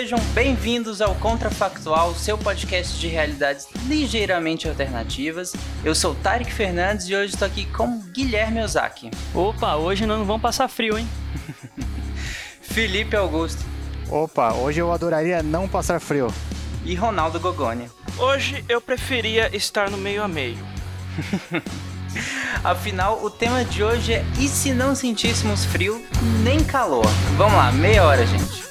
sejam bem-vindos ao Contrafactual, seu podcast de realidades ligeiramente alternativas. Eu sou Tarek Fernandes e hoje estou aqui com Guilherme Ozaki. Opa, hoje não vão passar frio, hein? Felipe Augusto. Opa, hoje eu adoraria não passar frio. E Ronaldo Gogoni. Hoje eu preferia estar no meio a meio. Afinal, o tema de hoje é e se não sentíssemos frio nem calor? Vamos lá, meia hora, gente.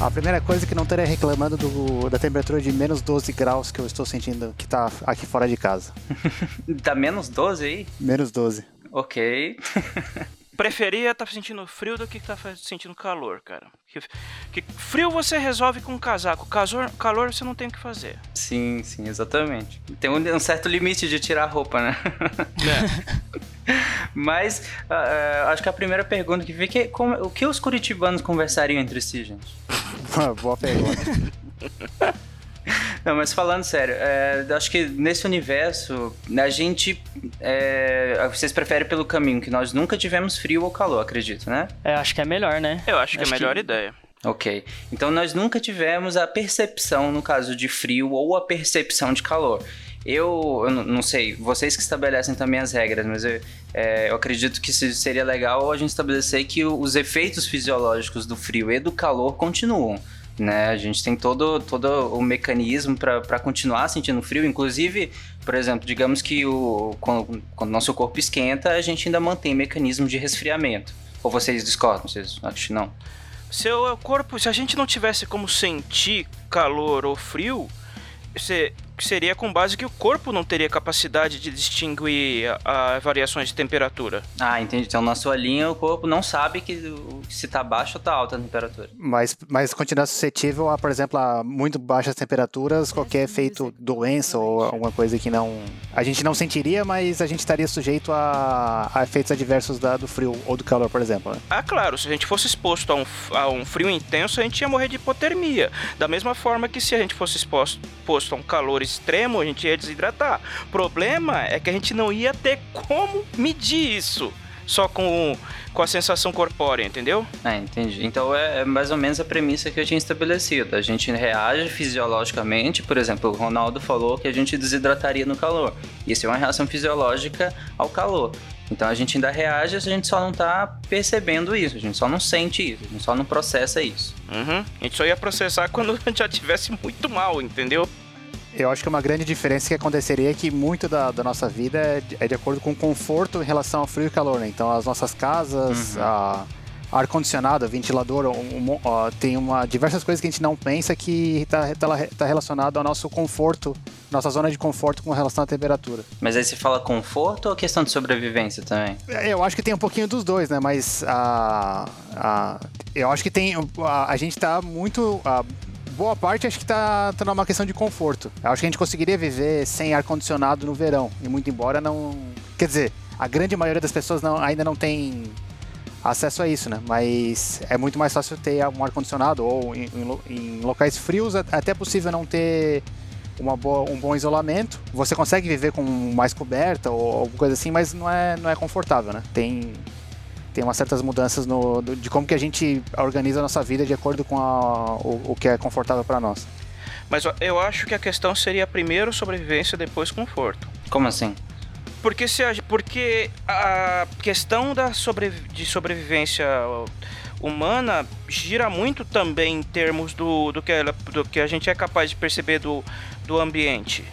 A primeira coisa é que não estaria reclamando do- da temperatura de menos 12 graus que eu estou sentindo que tá aqui fora de casa. Tá menos 12 aí? Menos 12. Ok. Preferia estar sentindo frio do que estar sentindo calor, cara. Que, que frio você resolve com um casaco, calor, calor você não tem o que fazer. sim, sim, exatamente. Tem um, um certo limite de tirar a roupa, né? Mas ah, ah, acho que a primeira pergunta que fica é como- o que os curitibanos conversariam entre si, gente? Boa pergunta. Não, mas falando sério, é, acho que nesse universo, a gente. é, vocês preferem pelo caminho que nós nunca tivemos frio ou calor, acredito, né? É, acho que é melhor, né? Eu acho que Acho é a melhor que- ideia. Ok. Então nós nunca tivemos a percepção, no caso de frio, ou a percepção de calor. Eu, eu não- sei, vocês que estabelecem também as regras, mas eu, é, eu acredito que se- seria legal a gente estabelecer que os efeitos fisiológicos do frio e do calor continuam. Né? A gente tem todo, todo o mecanismo para continuar sentindo frio, inclusive, por exemplo, digamos que o, quando, quando nosso corpo esquenta, a gente ainda mantém mecanismo de resfriamento. Ou vocês discordam? Vocês acham que não? Se o corpo, se a gente não tivesse como sentir calor ou frio, se- seria com base que o corpo não teria capacidade de distinguir a, a variações de temperatura. Ah, entendi. Então, na sua linha, o corpo não sabe que se tá baixa ou tá alta a temperatura. Mas, mas continua suscetível a, por exemplo, a muito baixas temperaturas, qualquer efeito doença ou alguma coisa que não. A gente não sentiria, mas a gente estaria sujeito a, a efeitos adversos da- do frio ou do calor, por exemplo. né? Ah, claro, se a gente fosse exposto a um, a um frio intenso, a gente ia morrer de hipotermia. Da mesma forma que se a gente fosse exposto, exposto a um calor extremo, a gente ia desidratar. O problema é que a gente não ia ter como medir isso só com, com a sensação corpórea, entendeu? Ah, entendi. Então, é, é mais ou menos a premissa que eu tinha estabelecido. A gente reage fisiologicamente, por exemplo, o Ronaldo falou que a gente desidrataria no calor. Isso é uma reação fisiológica ao calor. Então, a gente ainda reage, a gente só não tá percebendo isso, a gente só não sente isso, a gente só não processa isso. Uhum. A gente só ia processar quando já tivesse muito mal, entendeu? Eu acho que uma grande diferença que aconteceria é que muito da, da nossa vida é de, é de acordo com o conforto em relação ao frio e calor, né? Então as nossas casas, a ar-condicionado, ventilador, um- um ó, tem uma, diversas coisas que a gente não pensa que está tá, tá relacionado ao nosso conforto, nossa zona de conforto com relação à temperatura. Mas aí você fala conforto ou questão de sobrevivência também? É, Eu acho que tem um pouquinho dos dois, né? Mas a, a- eu acho que tem. A, a gente tá muito. a boa parte acho que tá, tá numa questão de conforto. Eu acho que a gente conseguiria viver sem ar-condicionado no verão. E muito embora não. Quer dizer, a grande maioria das pessoas não, ainda não tem acesso a isso, né? Mas é muito mais fácil ter um ar-condicionado ou em, em lo- em locais frios até possível não ter uma boa, um bom isolamento. Você consegue viver com mais coberta ou alguma coisa assim, mas não é, não é confortável, né? Tem, tem umas certas mudanças no, do- de como que a gente organiza a nossa vida de acordo com a- o, o que é confortável para nós. Mas eu- acho que a questão seria primeiro sobrevivência, depois conforto. Como assim? Porque, se a, porque a questão da sobre, de sobrevivência humana gira muito também em termos do, do, que, ela, do que a gente é capaz de perceber do, do ambiente.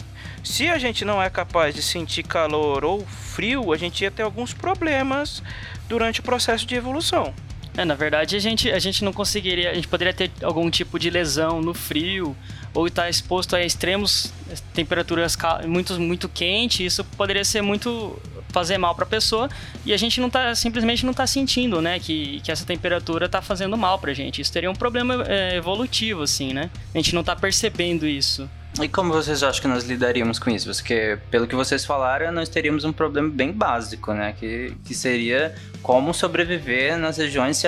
Se a gente não é capaz de sentir calor ou frio, a gente ia ter alguns problemas durante o processo de evolução. É, na verdade, a gente, a gente não conseguiria. A gente poderia ter algum tipo de lesão no frio, ou estar exposto a extremos temperaturas muito, muito quentes. Isso poderia ser muito. fazer mal para a pessoa. E a gente não tá. simplesmente não tá sentindo, né? Que, que essa temperatura tá fazendo mal pra gente. Isso teria um problema é, evolutivo, assim, né? A gente não tá percebendo isso. E como vocês acham que nós lidaríamos com isso? Porque, pelo que vocês falaram, nós teríamos um problema bem básico, né? Que, que seria como sobreviver nas regiões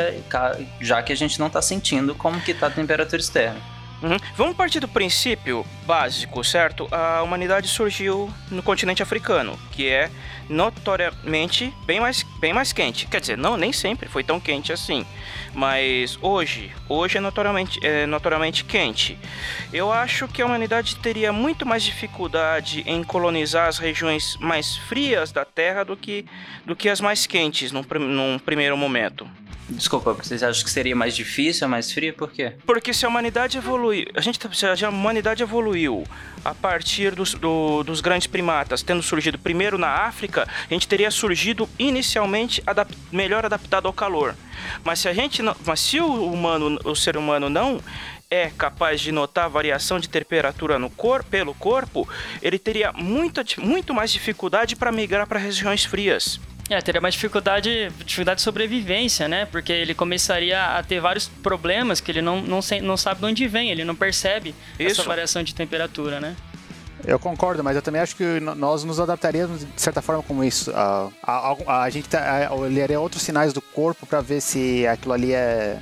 já que a gente não está sentindo como que está a temperatura externa. Uhum. Vamos partir do princípio básico, certo? A humanidade surgiu no continente africano, que é notoriamente bem mais, bem mais quente. Quer dizer, não, nem sempre foi tão quente assim. Mas hoje, hoje é notoriamente, é notoriamente quente. Eu acho que a humanidade teria muito mais dificuldade em colonizar as regiões mais frias da Terra do que, do que as mais quentes num, num primeiro momento. Desculpa, vocês acham que seria mais difícil, mais frio? Por quê? Porque se a humanidade evoluiu, a gente tá- se a humanidade evoluiu a partir dos, do- dos grandes primatas, tendo surgido primeiro na África, a gente teria surgido inicialmente adap- melhor adaptado ao calor. Mas se a gente não, mas se o humano, o ser humano não é capaz de notar a variação de temperatura no cor, pelo corpo, ele teria muita, muito mais dificuldade para migrar para regiões frias. É, teria mais dificuldade, dificuldade de sobrevivência, né? Porque ele começaria a ter vários problemas que ele não, não, não sabe de onde vem, ele não percebe Isso. essa variação de temperatura, né? Eu concordo, mas eu também acho que nós nos adaptaríamos de certa forma como isso. A, a, a- a gente tá, olharia outros sinais do corpo para ver se aquilo ali é.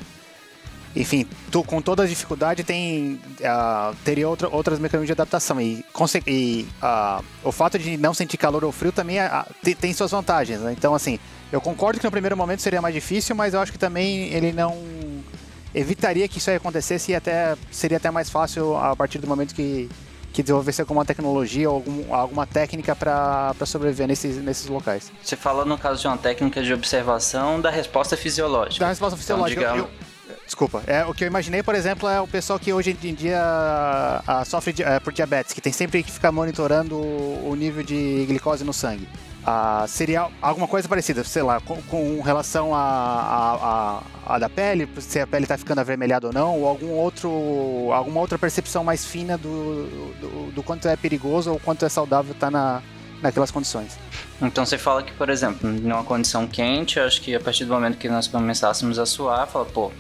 Enfim, tu, com toda a dificuldade tem ah, teria outra, outras mecanismos de adaptação e, e ah, o fato de não sentir calor ou frio também ah, tem, tem suas vantagens. né? Então, assim, eu concordo que no primeiro momento seria mais difícil, mas eu acho que também ele não evitaria que isso aí acontecesse e até seria até mais fácil a partir do momento que que desenvolvesse alguma tecnologia ou algum- alguma técnica para sobreviver nesses, nesses locais. Você fala no caso de uma técnica de observação da resposta fisiológica. Da resposta fisiológica. Então, eu- digamos- eu- desculpa. É, o que eu imaginei, por exemplo, é o pessoal que hoje em dia ah, sofre de- eh, por diabetes, que tem sempre que ficar monitorando o, o nível de glicose no sangue. Ah, seria alguma coisa parecida, sei lá, com, com relação à a, a, a da pele, se a pele está ficando avermelhada ou não, ou algum outro, alguma outra percepção mais fina do, do, do quanto é perigoso ou quanto é saudável estar na, naquelas condições. Então você fala que, por exemplo, numa condição quente, eu acho que a partir do momento que nós começássemos a suar, fala, pô,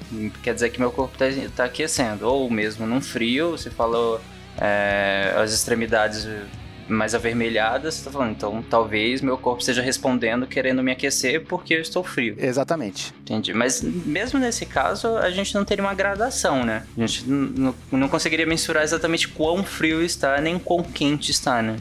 quer dizer que meu corpo tá, tá aquecendo. Ou mesmo num frio, você falou é, as extremidades mais avermelhadas, você tá falando, então talvez meu corpo esteja respondendo querendo me aquecer porque eu estou frio. Exatamente. Entendi. Mas mesmo nesse caso, a gente não teria uma gradação, né? A gente não conseguiria mensurar exatamente quão frio está, nem quão quente está, né?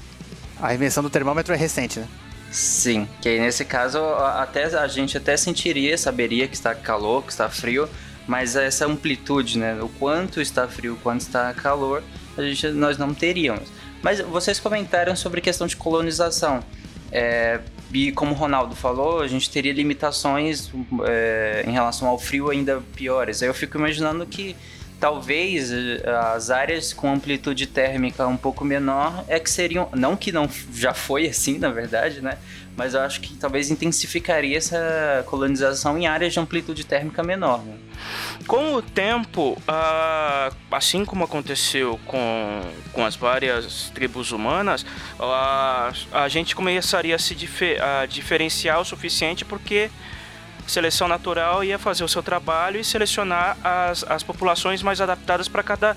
A invenção do termômetro é recente, né? Sim, que aí nesse caso até a gente até sentiria, saberia que está calor, que está frio, mas essa amplitude, né, o quanto está frio, o quanto está calor, a gente nós não teríamos. Mas vocês comentaram sobre questão de colonização. É, e como o Ronaldo falou, a gente teria limitações é, em relação ao frio ainda piores. Aí eu fico imaginando que talvez eh, as áreas com amplitude térmica um pouco menor é que seriam. Não que não já foi assim, na verdade, né? Mas eu acho que talvez intensificaria essa colonização em áreas de amplitude térmica menor. Né? Com o tempo, ah, assim como aconteceu com, com as várias tribos humanas, a, a gente começaria a se a diferenciar o suficiente porque seleção natural ia fazer o seu trabalho e selecionar as, as populações mais adaptadas para cada,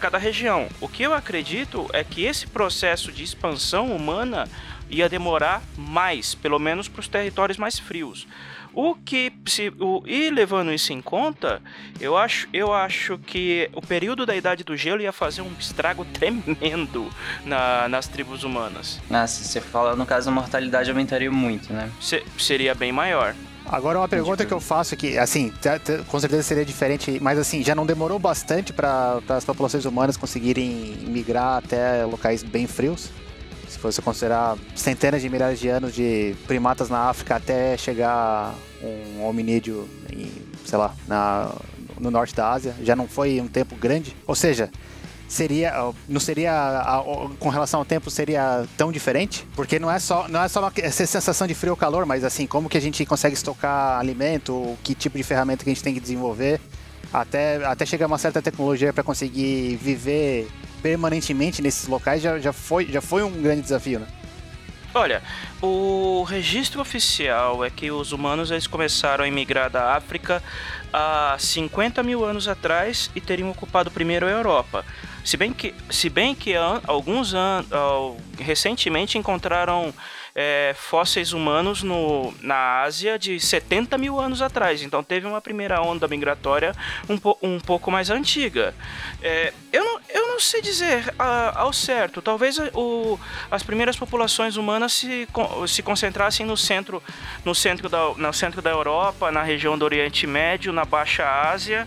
cada região. O que eu acredito é que esse processo de expansão humana ia demorar mais, pelo menos para os territórios mais frios. O que se o, e levando isso em conta, eu acho, eu acho que o período da idade do gelo ia fazer um estrago tremendo na, nas tribos humanas. Ah, se você fala, no caso, a mortalidade aumentaria muito, né? Se- seria bem maior. Agora uma pergunta que eu faço que, assim, com certeza seria diferente, mas assim, já não demorou bastante para as populações humanas conseguirem migrar até locais bem frios? Se você considerar centenas de milhares de anos de primatas na África até chegar um hominídeo, em, sei lá, na, no norte da Ásia, já não foi um tempo grande? Ou seja, seria não seria a- o- com relação ao tempo seria tão diferente porque não é só não é só essa sensação de frio ou calor mas assim como que a gente consegue estocar alimento que tipo de ferramenta que a gente tem que desenvolver até até chegar a uma certa tecnologia para conseguir viver permanentemente nesses locais já, já foi já foi um grande desafio né Olha, o registro oficial é que os humanos eles começaram a emigrar da África há 50 mil anos atrás e teriam ocupado primeiro a Europa. Se bem que, se bem que alguns anos recentemente encontraram é, fósseis humanos no, na Ásia de 70 mil anos atrás. Então teve uma primeira onda migratória um, po- um pouco mais antiga. É, eu, não, eu não sei dizer ah, ao certo. Talvez o, as primeiras populações humanas se, se concentrassem no centro, no, centro da, no centro da Europa, na região do Oriente Médio, na Baixa Ásia,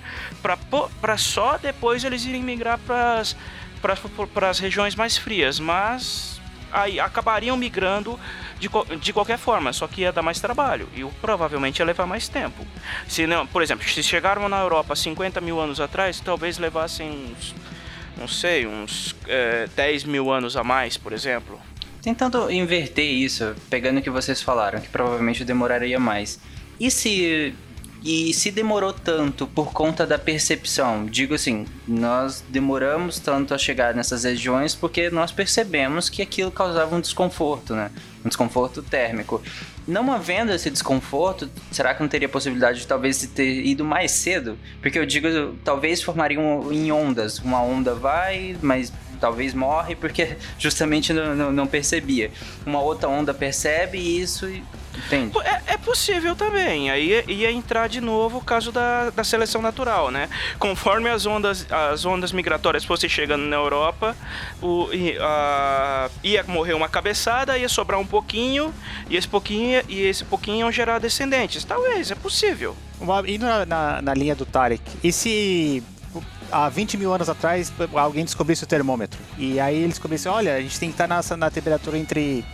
para só depois eles irem migrar para as regiões mais frias. Mas aí acabariam migrando de, de qualquer forma, só que ia dar mais trabalho e provavelmente ia levar mais tempo. Se não, por exemplo, se chegaram na Europa 50 mil anos atrás, talvez levassem uns, não sei, uns eh, 10 mil anos a mais, por exemplo. Tentando inverter isso, pegando o que vocês falaram, que provavelmente demoraria mais. E se e se demorou tanto por conta da percepção? Digo assim, nós demoramos tanto a chegar nessas regiões porque nós percebemos que aquilo causava um desconforto, né? Um desconforto térmico. Não havendo esse desconforto, será que não teria possibilidade de talvez ter ido mais cedo? Porque eu digo, talvez formariam em ondas. Uma onda vai, mas talvez morre porque justamente não, não, não percebia. Uma outra onda percebe isso e. Entende? É, é possível também. Aí ia- entrar de novo o caso da, da seleção natural, né? Conforme as ondas, as ondas migratórias fossem chegando na Europa, o, a- ia morrer uma cabeçada, ia sobrar um pouquinho, e esse pouquinho, e esse pouquinho iam gerar descendentes. Talvez, é possível. Uma- indo na, na, na linha do Tarek, e se há 20 mil anos atrás alguém descobrisse o termômetro? E aí eles descobrissem, olha, a gente tem que estar nessa, na temperatura entre,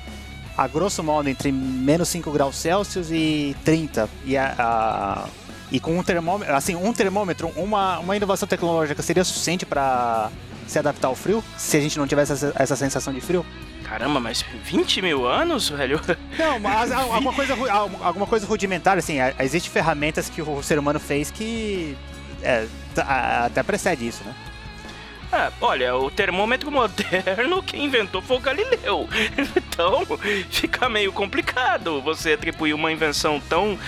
a grosso modo, entre menos 5 graus Celsius e 30. E, a, a- e com um termômetro, assim, um termômetro, uma, uma inovação tecnológica seria suficiente para se adaptar ao frio? Se a gente não tivesse essa, essa sensação de frio? Caramba, mas 20 mil anos, velho? Não, mas alguma coisa, alguma coisa rudimentar, assim, a- existe ferramentas que o ser humano fez que é, até precede isso, né? Ah, olha, o termômetro moderno quem inventou foi o Galileu. Então, fica meio complicado você atribuir uma invenção tão,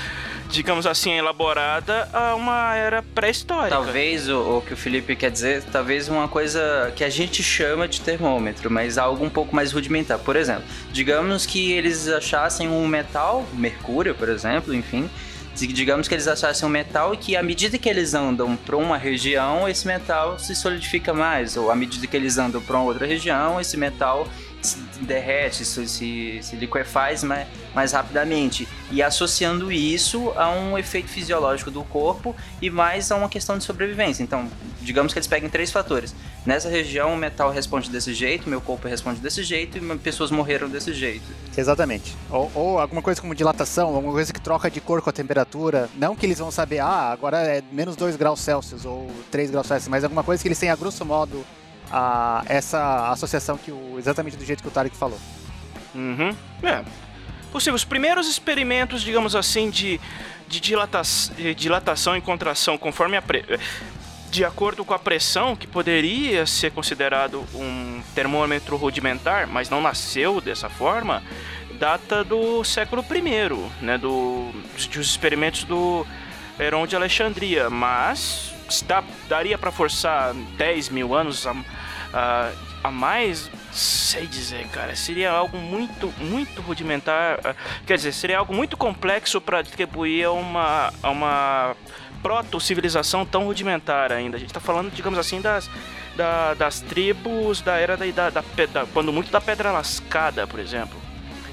digamos assim, elaborada a uma era pré-histórica. Talvez o, o que o Felipe quer dizer, talvez uma coisa que a gente chama de termômetro, mas algo um pouco mais rudimentar. Por exemplo, digamos que eles achassem um metal, mercúrio, por exemplo, enfim. Di- Digamos que eles achassem um metal e que à medida que eles andam para uma região, esse metal se solidifica mais, ou à medida que eles andam para outra região, esse metal se derrete, se, se, se liquefaz mais, mais rapidamente. E associando isso a um efeito fisiológico do corpo e mais a uma questão de sobrevivência. Então, digamos que eles peguem três fatores. Nessa região, o metal responde desse jeito, meu corpo responde desse jeito e pessoas morreram desse jeito. Exatamente. Ou, ou alguma coisa como dilatação, alguma coisa que troca de cor com a temperatura. Não que eles vão saber, ah, agora é menos 2 graus Celsius ou 3 graus Celsius, mas alguma coisa que eles têm a grosso modo a, essa associação que o, exatamente do jeito que o Tarek falou. Uhum. É. Possível. Os primeiros experimentos, digamos assim, de, de, dilata de dilatação e contração conforme a de acordo com a pressão, que poderia ser considerado um termômetro rudimentar, mas não nasceu dessa forma, data do século I, né, do, dos experimentos do Heron de Alexandria. Mas está, daria para forçar 10 mil anos a, a, a mais? Sei dizer, cara. Seria algo muito, muito rudimentar. ah, Quer dizer, seria algo muito complexo para atribuir a uma, a uma proto-civilização tão rudimentar ainda. A gente tá falando, digamos assim, das, da- das tribos da era da, da, da, da- quando muito da pedra lascada, por exemplo.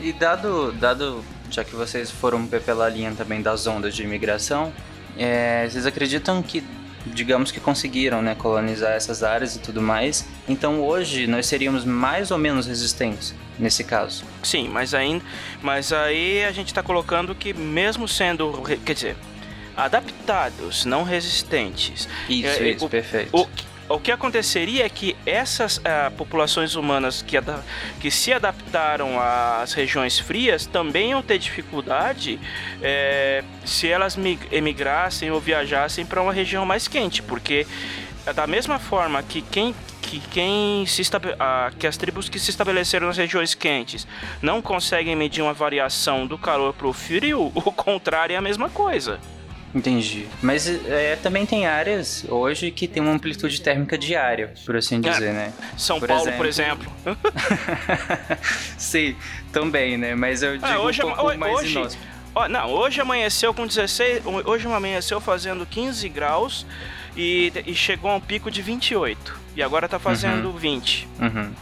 E dado, dado já que vocês foram pe- pela linha também das ondas de imigração, é, vocês acreditam que, digamos que conseguiram né, colonizar essas áreas e tudo mais, então hoje nós seríamos mais ou menos resistentes nesse caso? Sim, mas ainda, mas aí a gente tá colocando que mesmo sendo, quer dizer, adaptados, não resistentes. Isso, É, isso, o- perfeito. O, o que aconteceria é que essas ah, populações humanas que, que se adaptaram às regiões frias também iam ter dificuldade é, se elas mi- emigrassem ou viajassem para uma região mais quente, porque é da mesma forma que quem que quem se ah, que as tribos que se estabeleceram nas regiões quentes não conseguem medir uma variação do calor para o frio, o contrário é a mesma coisa. Entendi. Mas é, também tem áreas hoje que tem uma amplitude térmica diária, por assim dizer, né? São Por Paulo, por exemplo. Sim, também, né? Mas eu digo Ah, hoje, um pouco mais hoje, inóspito. não, hoje amanheceu com 16, hoje amanheceu fazendo 15 graus e, e chegou a um pico de 28 e agora tá fazendo 20. Uhum.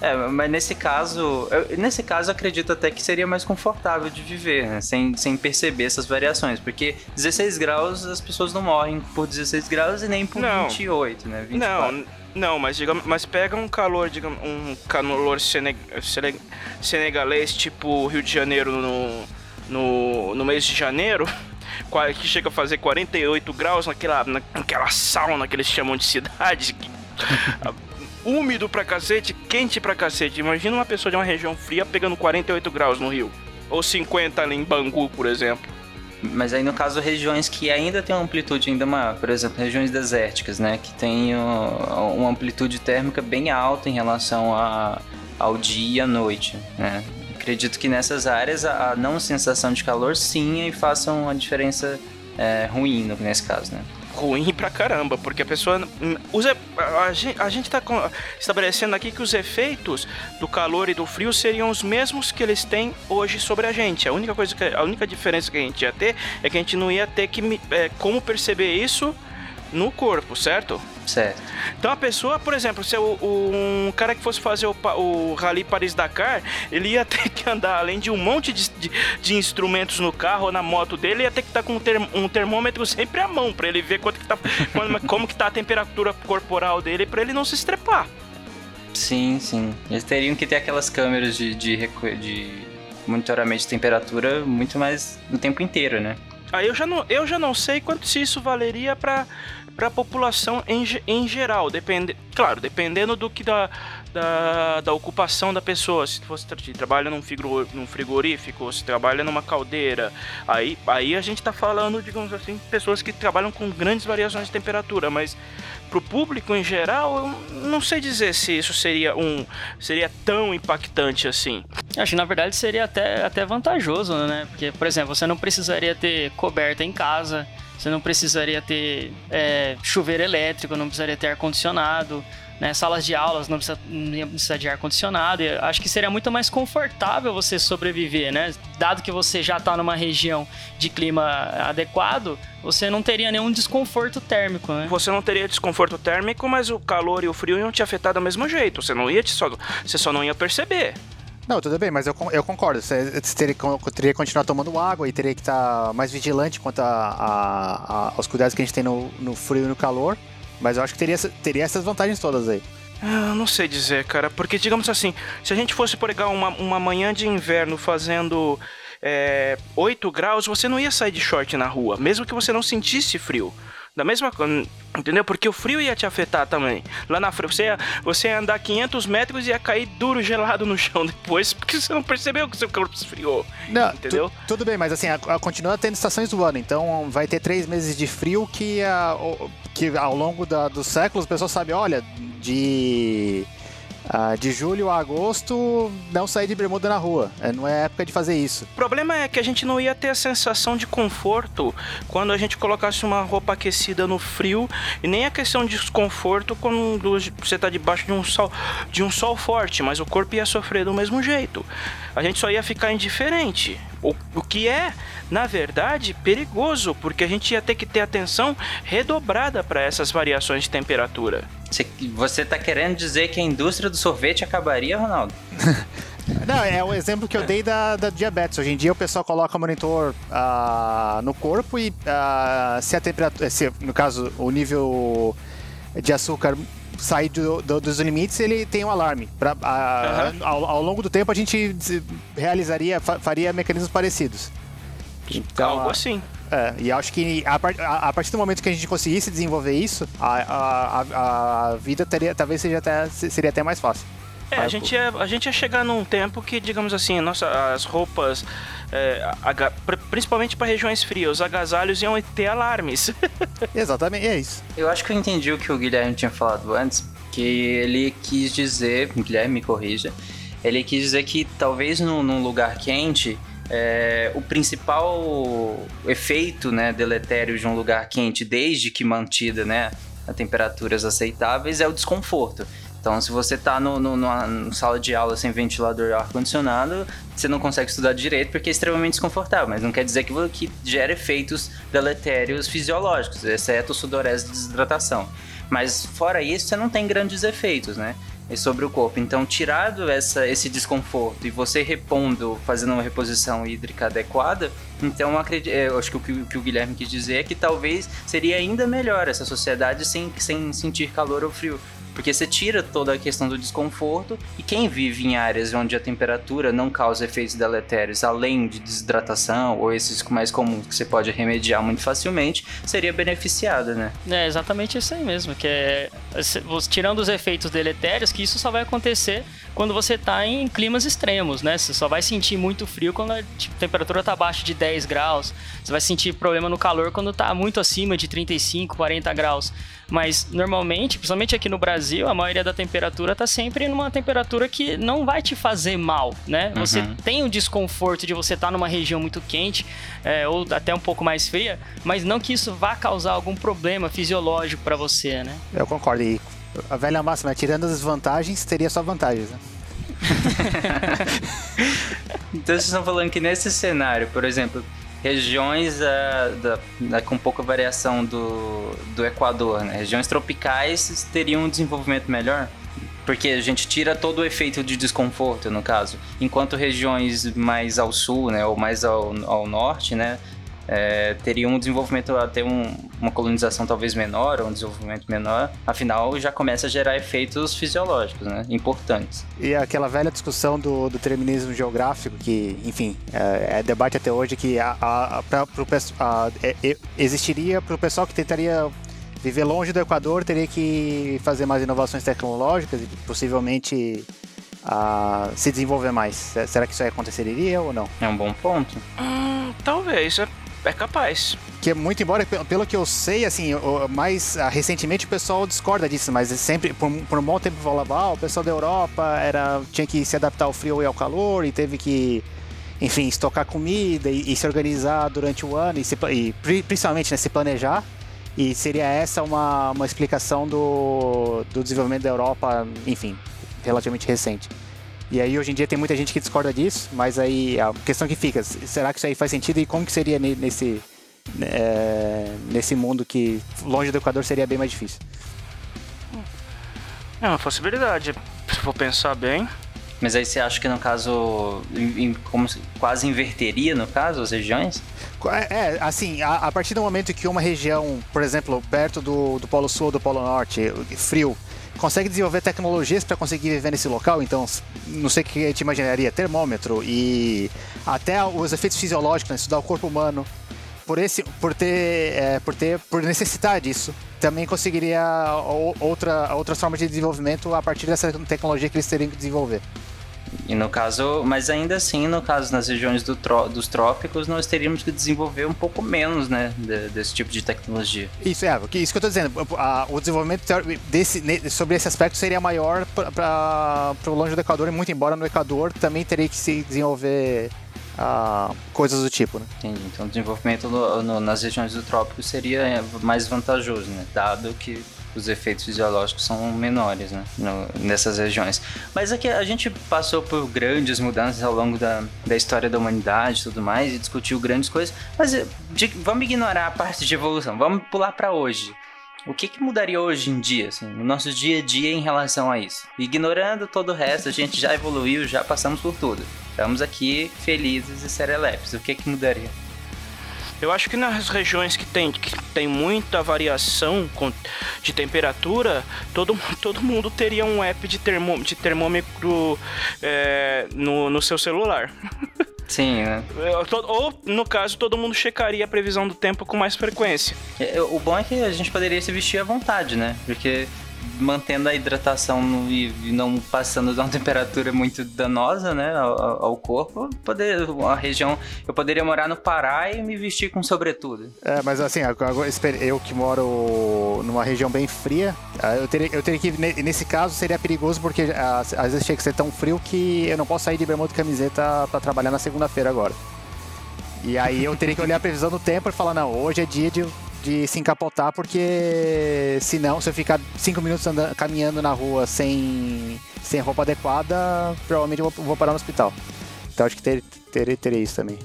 É, mas nesse caso, eu- nesse caso eu acredito até que seria mais confortável de viver, né? sem, sem perceber essas variações, porque 16 graus as pessoas não morrem por 16 graus e nem por Não. 28, né? 24. Não, não, mas digamos, mas pega um calor, digamos, um calor sene, sene- senegalês tipo Rio de Janeiro no, no, no mês de janeiro, que chega a fazer 48 graus naquela, naquela sauna que eles chamam de cidade, úmido pra cacete, quente pra cacete. Imagina uma pessoa de uma região fria pegando 48 graus no Rio. Ou 50 ali em Bangu, por exemplo. Mas aí no caso regiões que ainda tem uma amplitude ainda maior, por exemplo, regiões desérticas, né, que tem uma amplitude térmica bem alta em relação a, ao dia e à noite, né. Acredito que nessas áreas a, não sensação de calor sim e faça uma diferença é, ruim nesse caso, né. Ruim pra caramba, porque a pessoa. a, gente, a gente tá estabelecendo aqui que os efeitos do calor e do frio seriam os mesmos que eles têm hoje sobre a gente. A única coisa que, a única diferença que a gente ia ter é que a gente não ia ter que é, como perceber isso no corpo, certo? Certo. Então a pessoa, por exemplo, se o, um cara que fosse fazer o, o Rally Paris-Dakar, ele ia ter que andar, além de um monte de, de- de instrumentos no carro ou na moto dele, ia ter que estar com um, um termômetro sempre à mão, pra ele ver quanto que tá, quando- como que tá a temperatura corporal dele, pra ele não se estrepar. Sim, sim. Eles teriam que ter aquelas câmeras de, de, de monitoramento de temperatura muito mais no tempo inteiro, né? Aí eu já não, eu já não sei quanto se isso valeria para para a população em, em geral, depende, claro, dependendo do que da, da, da ocupação da pessoa, se você tra- trabalha num, frigo, num frigorífico, se trabalha numa caldeira, aí, aí a gente tá falando, digamos assim, pessoas que trabalham com grandes variações de temperatura, mas pro público em geral, eu não sei dizer se isso seria um seria tão impactante assim. Acho que na verdade seria até, até vantajoso, né? Porque, por exemplo, você não precisaria ter coberta em casa, você não precisaria ter é, chuveiro elétrico, não precisaria ter ar-condicionado, né? Salas de aulas não precisa, não de ar-condicionado. Acho que seria muito mais confortável você sobreviver, né? Dado que você já está numa região de clima adequado, você não teria nenhum desconforto térmico, né? Você não teria desconforto térmico, mas o calor e o frio iam te afetar do mesmo jeito. Você não ia te só, você só não ia perceber. Não, tudo bem, mas eu, eu concordo. Você, teria, teria que continuar tomando água e teria que estar mais vigilante quanto a, a- a- aos cuidados que a gente tem no, no frio e no calor. Mas eu acho que teria, teria essas vantagens todas aí. Ah, Eu não sei dizer, cara, porque digamos assim, se a gente fosse pegar uma, uma manhã de inverno fazendo é, 8 graus, você não ia sair de short na rua, mesmo que você não sentisse frio. Da mesma coisa, entendeu? Porque o frio ia te afetar também. Lá na frente, você ia, você ia andar 500 metros e ia cair duro, gelado no chão depois, porque você não percebeu que seu corpo esfriou. Não, Entendeu? tu- tudo bem, mas assim, a, a- continua tendo estações do ano. Então vai ter três meses de frio que, a- o- que ao longo da- dos séculos o pessoal sabe, olha, de, ah, de julho a agosto não sair de bermuda na rua. É, não é época de fazer isso. O problema é que a gente não ia ter a sensação de conforto quando a gente colocasse uma roupa aquecida no frio e nem a questão de desconforto quando você está debaixo de um sol de um sol forte, mas o corpo ia sofrer do mesmo jeito. A gente só ia ficar indiferente. O, o que é, na verdade, perigoso, porque a gente ia ter que ter atenção redobrada para essas variações de temperatura. Você, você tá querendo dizer que a indústria do sorvete acabaria, Ronaldo? Não, é o exemplo que eu dei da, da diabetes. Hoje em dia o pessoal coloca monitor ah, no corpo e ah, se a temperatura, se, no caso o nível de açúcar sair do- do- dos limites, ele tem um alarme. Pra, ah, ao, ao longo do tempo a gente realizaria, fa- faria mecanismos parecidos. Então, Algo ah, assim. É, e acho que a, a- a partir do momento que a gente conseguisse desenvolver isso, a, a, a, a vida teria, talvez seja até, seria até mais fácil. É, a gente, ia, a gente ia chegar num tempo que, digamos assim, nossa, as roupas, é, aga- pr- principalmente para regiões frias, os agasalhos iam ter alarmes. Exatamente, é isso. Eu acho que eu entendi o que o Guilherme tinha falado antes, que ele quis dizer, Guilherme me corrija, ele quis dizer que talvez num, num lugar quente, é, o principal efeito né, deletério de um lugar quente, desde que mantida né, a temperaturas aceitáveis, é o desconforto. Então, se você tá no, no- numa, sala de aula sem ventilador e ar-condicionado, você não consegue estudar direito porque é extremamente desconfortável. Mas não quer dizer que, que gera efeitos deletérios fisiológicos, exceto sudorese e desidratação. Mas fora isso, você não tem grandes efeitos, né? Sobre o corpo. Então, tirado essa, esse desconforto e você repondo, fazendo uma reposição hídrica adequada, então acredito, eu acho que o que o Guilherme quis dizer é que talvez seria ainda melhor essa sociedade sem, sem sentir calor ou frio. Porque você tira toda a questão do desconforto e quem vive em áreas onde a temperatura não causa efeitos deletérios, além de desidratação ou esses mais comuns que você pode remediar muito facilmente, seria beneficiada, né? É exatamente isso aí mesmo, que é tirando os efeitos deletérios, que isso só vai acontecer quando você tá em climas extremos, né? Você só vai sentir muito frio quando a tipo, temperatura tá abaixo de 10 graus. Você vai sentir problema no calor quando tá muito acima de 35, 40 graus. Mas normalmente, principalmente aqui no Brasil, a maioria da temperatura tá sempre numa temperatura que não vai te fazer mal, né? Você Uhum. tem o desconforto de você estar numa região muito quente é, ou até um pouco mais fria, mas não que isso vá causar algum problema fisiológico para você, né? Eu concordo. E a velha máxima, é, tirando as vantagens, teria só vantagens, né? Então vocês estão falando que nesse cenário, por exemplo, regiões ah, da- da- com pouca variação do, do Equador, né? regiões tropicais teriam um desenvolvimento melhor? Porque a gente tira todo o efeito de desconforto, no caso. Enquanto regiões mais ao sul, né, ou mais ao, ao norte, né, é, teriam um desenvolvimento, até um- uma colonização talvez menor, ou um desenvolvimento menor. Afinal, já começa a gerar efeitos fisiológicos, né, importantes. E aquela velha discussão do, do determinismo geográfico, que, enfim, é, é debate até hoje que a, a, a- pra- pro a- é- é- existiria para o pessoal que tentaria viver longe do Equador, teria que fazer mais inovações tecnológicas e possivelmente ah, se desenvolver mais. Se- Será que isso aí aconteceria ou não? É um bom ponto. Hum, talvez, é, é capaz. Que muito embora, pe- pelo que eu sei, assim, mais ah, recentemente o pessoal discorda disso, mas é sempre, por, por um bom tempo falava, ah, o pessoal da Europa era, tinha que se adaptar ao frio e ao calor e teve que, enfim, estocar comida e, e se organizar durante o ano e, se e pri- principalmente né, se planejar. E seria essa uma, uma explicação do, do desenvolvimento da Europa, enfim, relativamente recente. E aí hoje em dia tem muita gente que discorda disso, mas aí a questão que fica, será que isso aí faz sentido e como que seria ne- nesse, é, nesse mundo que longe do Equador seria bem mais difícil? É uma possibilidade. Se for pensar bem. Mas aí você acha que no caso, em- em- como se- quase inverteria no caso as regiões? É, é, assim, a, a partir do momento que uma região, por exemplo, perto do, do Polo Sul ou do Polo Norte, frio, consegue desenvolver tecnologias para conseguir viver nesse local, então, não sei o que a gente imaginaria, termômetro e até os efeitos fisiológicos, né, estudar o corpo humano, por esse, por ter, é, por ter, por necessitar disso, também conseguiria outra, outras formas de desenvolvimento a partir dessa tecnologia que eles teriam que desenvolver. E no caso, mas ainda assim, no caso nas regiões do tró- dos trópicos, nós teríamos que desenvolver um pouco menos, né, de- desse tipo de tecnologia. Isso é, isso que eu tô dizendo. A- o desenvolvimento desse, sobre esse aspecto seria maior para o longe do Equador, e muito embora no Equador também teria que se desenvolver ah, coisas do tipo, né? Entendi. Então, o desenvolvimento no- no- nas regiões do trópico seria mais vantajoso, né, dado que os efeitos fisiológicos são menores, né, no- nessas regiões. Mas aqui a gente passou por grandes mudanças ao longo da, da história da humanidade e tudo mais, e discutiu grandes coisas, mas eh, de- vamos ignorar a parte de evolução, vamos pular para hoje. O que, que mudaria hoje em dia, assim, no nosso dia a dia em relação a isso? Ignorando todo o resto, a gente já evoluiu, já passamos por tudo. Estamos aqui felizes e serelepes. O que, que mudaria? Eu acho que nas regiões que tem, que tem muita variação de temperatura, todo, todo mundo teria um app de, de termômetro é, no, no seu celular. Sim, né? É, Ou, no caso, todo mundo checaria a previsão do tempo com mais frequência. É, O bom é que a gente poderia se vestir à vontade, né? Porque mantendo a hidratação e não passando de uma temperatura muito danosa, né, ao, ao corpo, poder, a região, eu poderia morar no Pará e me vestir com sobretudo. É, mas assim, eu que moro numa região bem fria, ah, eu teria, eu teria que, ne- nesse caso, seria perigoso porque às vezes chega a ser tão frio que eu não posso sair de bermuda e camiseta pra trabalhar na segunda-feira agora. E aí eu teria que olhar a previsão do tempo e falar, não, hoje é dia de, de se encapotar, porque senão, se eu ficar cinco minutos andando, caminhando na rua sem, sem roupa adequada, provavelmente eu vou, vou parar no hospital. Então acho que ter, ter, teria isso também.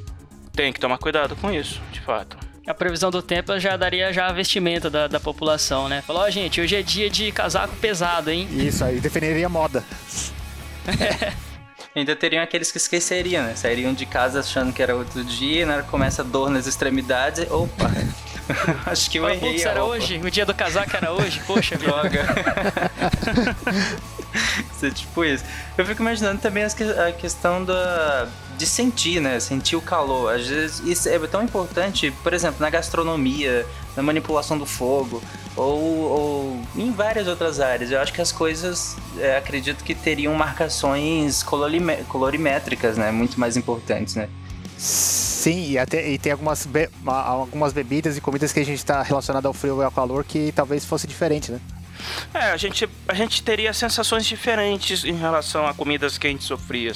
Tem que tomar cuidado com isso, de fato. A previsão do tempo já daria já a vestimenta da, da população, né? Falou, ó, gente, hoje é dia de casaco pesado, hein? Isso aí definiria moda. Ainda teriam aqueles que esqueceriam, né? Sairiam de casa achando que era outro dia, e na hora que começa a dor nas extremidades, opa, acho que eu Fala, errei putz, era hoje? O dia do casaco era hoje? Poxa. Droga. Isso é tipo isso. Eu fico imaginando também a questão da, de sentir, né? Sentir o calor. Às vezes isso é tão importante, por exemplo, na gastronomia, na manipulação do fogo, ou, ou em várias outras áreas. Eu acho que as coisas, é, acredito que teriam marcações colorime- colorimétricas, né? Muito mais importantes, né? Sim, e, até, e tem algumas, be- ma- algumas bebidas e comidas que a gente está relacionado ao frio e ao calor que talvez fosse diferente, né? É, a gente, a gente teria sensações diferentes em relação a comidas que a gente sofria.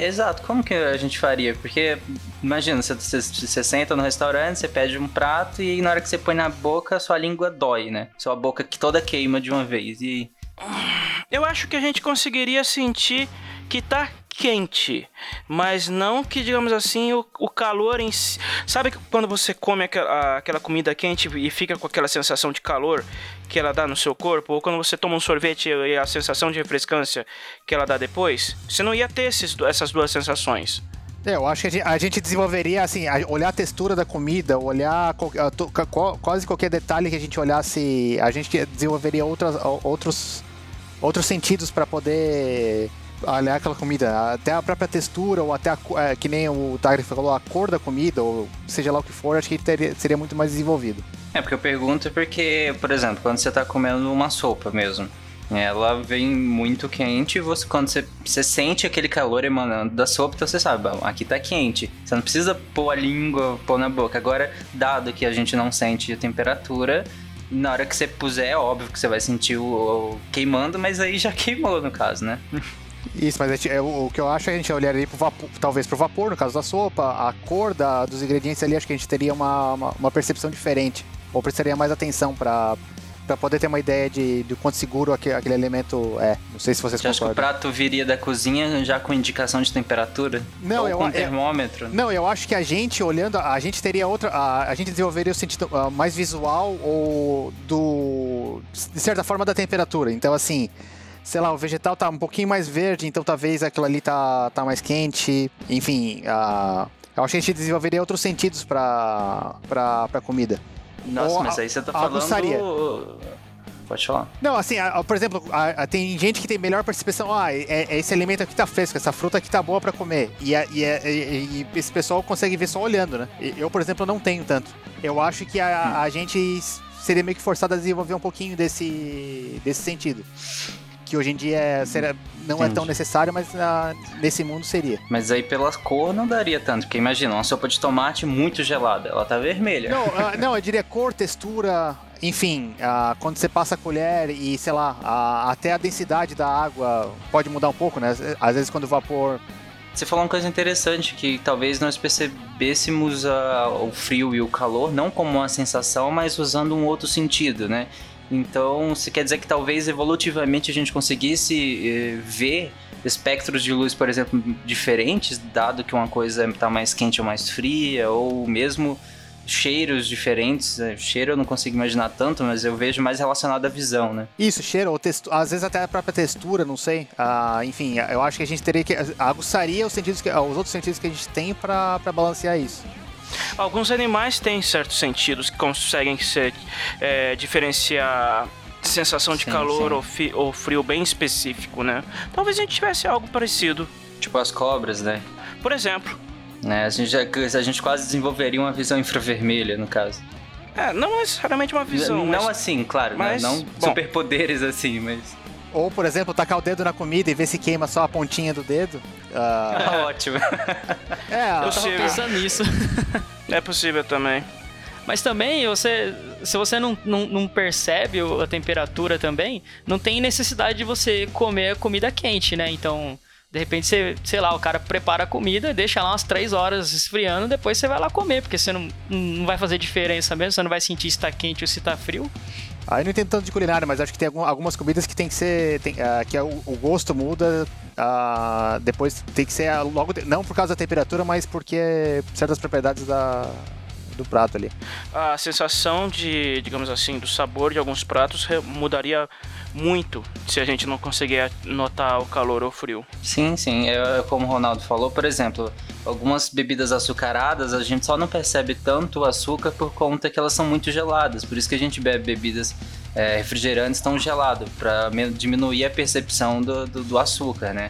Exato, como que a gente faria? Porque, imagina, você, você, você senta no restaurante, você pede um prato e na hora que você põe na boca, sua língua dói, né? Sua boca que toda queima de uma vez. E Eu acho que a gente conseguiria sentir que tá quente, mas não que, digamos assim, o, o calor em si. Sabe quando você come aquela, aquela comida quente e fica com aquela sensação de calor que ela dá no seu corpo? Ou quando você toma um sorvete e a sensação de refrescância que ela dá depois? Você não ia ter esses, essas duas sensações. É, eu acho que a gente, desenvolveria, assim, olhar a textura da comida, olhar quase qualquer detalhe que a gente olhasse, a gente desenvolveria outras, outros, outros sentidos para poder olhar aquela comida, até a própria textura, ou até a, é, que nem o Tagre falou, a cor da comida, ou seja lá o que for, acho que teria- seria muito mais desenvolvido. É, porque eu pergunto porque, por exemplo, quando você tá comendo uma sopa mesmo, ela vem muito quente você, quando você, você sente aquele calor emanando da sopa, então você sabe, aqui tá quente. Você não precisa pôr a língua, pôr na boca. Agora, dado que a gente não sente a temperatura, na hora que você puser, é óbvio que você vai sentir o, o queimando, mas aí já queimou no caso, né? Isso, mas gente- é, o, que eu acho é a gente olharia pro vapor, talvez pro vapor, no caso da sopa, a cor da, dos ingredientes ali, acho que a gente teria uma, uma, uma percepção diferente. Ou prestaria mais atenção para para poder ter uma ideia de, de quanto seguro aquele, aquele elemento é. Não sei se vocês Você acha que o concordam. prato viria da cozinha já com indicação de temperatura? Não, Ou eu- com eu- termômetro? Não, eu acho que a gente olhando, a gente teria outra, a, a gente desenvolveria o sentido ah, mais visual ou do, de certa forma, da temperatura. Então, assim, sei lá, o vegetal tá um pouquinho mais verde, então talvez aquilo ali tá, tá mais quente. Enfim, ah, eu acho que a gente desenvolveria outros sentidos para para comida. Nossa, Ou mas a- aí você tá falando... aguçaria. Pode falar. Não, assim, por exemplo, tem gente que tem melhor percepção. Ah, é, é esse alimento aqui tá fresco, essa fruta aqui tá boa pra comer. E, e, e- e esse pessoal consegue ver só olhando, né? Eu, por exemplo, não tenho tanto. Eu acho que a, a gente seria meio que forçado a desenvolver um pouquinho desse, desse sentido. Que hoje em dia é- não é tão Entendi. necessário, mas ah, nesse mundo seria. Mas aí pela cor não daria tanto, porque imagina, uma sopa de tomate muito gelada, ela tá vermelha. Não, ah, não, eu diria cor, textura, enfim, ah, quando você passa a colher e, sei lá, até a densidade da água pode mudar um pouco, né? Às vezes quando o vapor. Você falou uma coisa interessante, que talvez nós percebêssemos o frio e o calor não como uma sensação, mas usando um outro sentido, né? Então, se quer dizer que talvez evolutivamente a gente conseguisse eh, ver espectros de luz, por exemplo, diferentes, dado que uma coisa está mais quente ou mais fria, ou mesmo cheiros diferentes. Eh, Cheiro eu não consigo imaginar tanto, mas eu vejo mais relacionado à visão, né? Isso, cheiro, ou textu... às vezes até a própria textura, não sei. Ah, enfim, eu acho que a gente teria que. aguçaria os, sentidos que... os outros sentidos que a gente tem pra balancear isso. Alguns animais têm certos sentidos que conseguem ser, é, diferenciar sensação de Sim, calor sim. ou, fi- ou frio bem específico, né? Talvez a gente tivesse algo parecido. Tipo as cobras, né? Por exemplo, né? A gente, já, a gente quase desenvolveria uma visão infravermelha, no caso. é, não necessariamente uma visão, não mas assim, claro, né? mas, não bom. superpoderes assim, mas... Ou, por exemplo, tacar o dedo na comida e ver se queima só a pontinha do dedo. Ah, Ótimo. é, Eu tava pensando nisso. é possível também. Mas também, você, se você não, não, não percebe a temperatura também, não tem necessidade de você comer comida quente, né? Então, de repente, você, sei lá, o cara prepara a comida, deixa lá umas três horas esfriando, depois você vai lá comer, porque você não, não vai fazer diferença mesmo, você não vai sentir se tá quente ou se tá frio. Aí não entendo tanto de culinária, mas acho que tem algum- algumas comidas que tem que ser. tem, ah, que é o, o gosto muda. ah, depois tem que ser ah, logo. de- não por causa da temperatura, mas porque certas propriedades da, do prato ali. A sensação de, digamos assim, do sabor de alguns pratos mudaria muito se a gente não conseguir notar o calor ou o frio. Sim, sim. É, como o Ronaldo falou, por exemplo, algumas bebidas açucaradas a gente só não percebe tanto o açúcar por conta que elas são muito geladas. Por isso que a gente bebe bebidas é, refrigerantes tão gelado para diminuir a percepção do, do, do açúcar, né?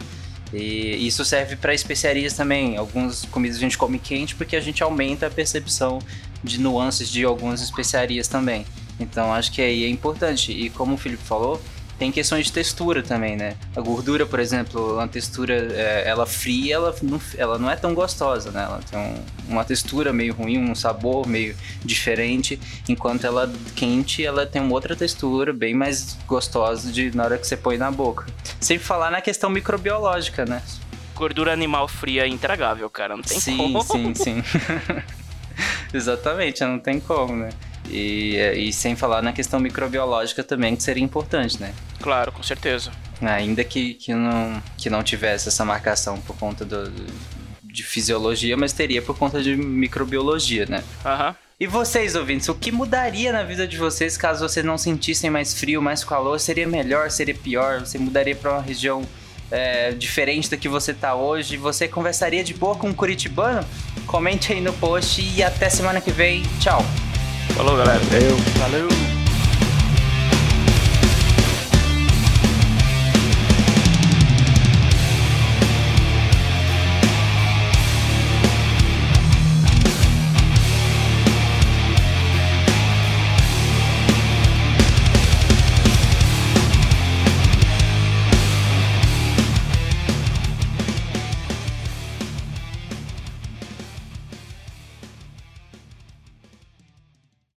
E isso serve para especiarias também. Algumas comidas a gente come quente porque a gente aumenta a percepção de nuances de algumas especiarias também. Então acho que aí é importante. E como o Felipe falou, tem questões de textura também, né? A gordura, por exemplo, uma textura, é, ela fria, ela não, ela não é tão gostosa, né? Ela tem um- uma textura meio ruim, um sabor meio diferente, enquanto ela quente, ela tem uma outra textura bem mais gostosa de, na hora que você põe na boca. Sem falar na questão microbiológica, né? Gordura animal fria é intragável, cara. Não tem sim, como. sim, sim. Exatamente, não tem como, né? E, e sem falar na questão microbiológica também, que seria importante, né? Claro, com certeza. Ainda que, que, não, que não tivesse essa marcação por conta do, de fisiologia, mas teria por conta de microbiologia, né? Aham. E vocês, ouvintes, o que mudaria na vida de vocês caso vocês não sentissem mais frio, mais calor? Seria melhor, seria pior? Você mudaria para uma região é, diferente da que você tá hoje? Você conversaria de boa com um curitibano? Comente aí no post e até semana que vem. Tchau! Falou, galera. Eu. Valeu.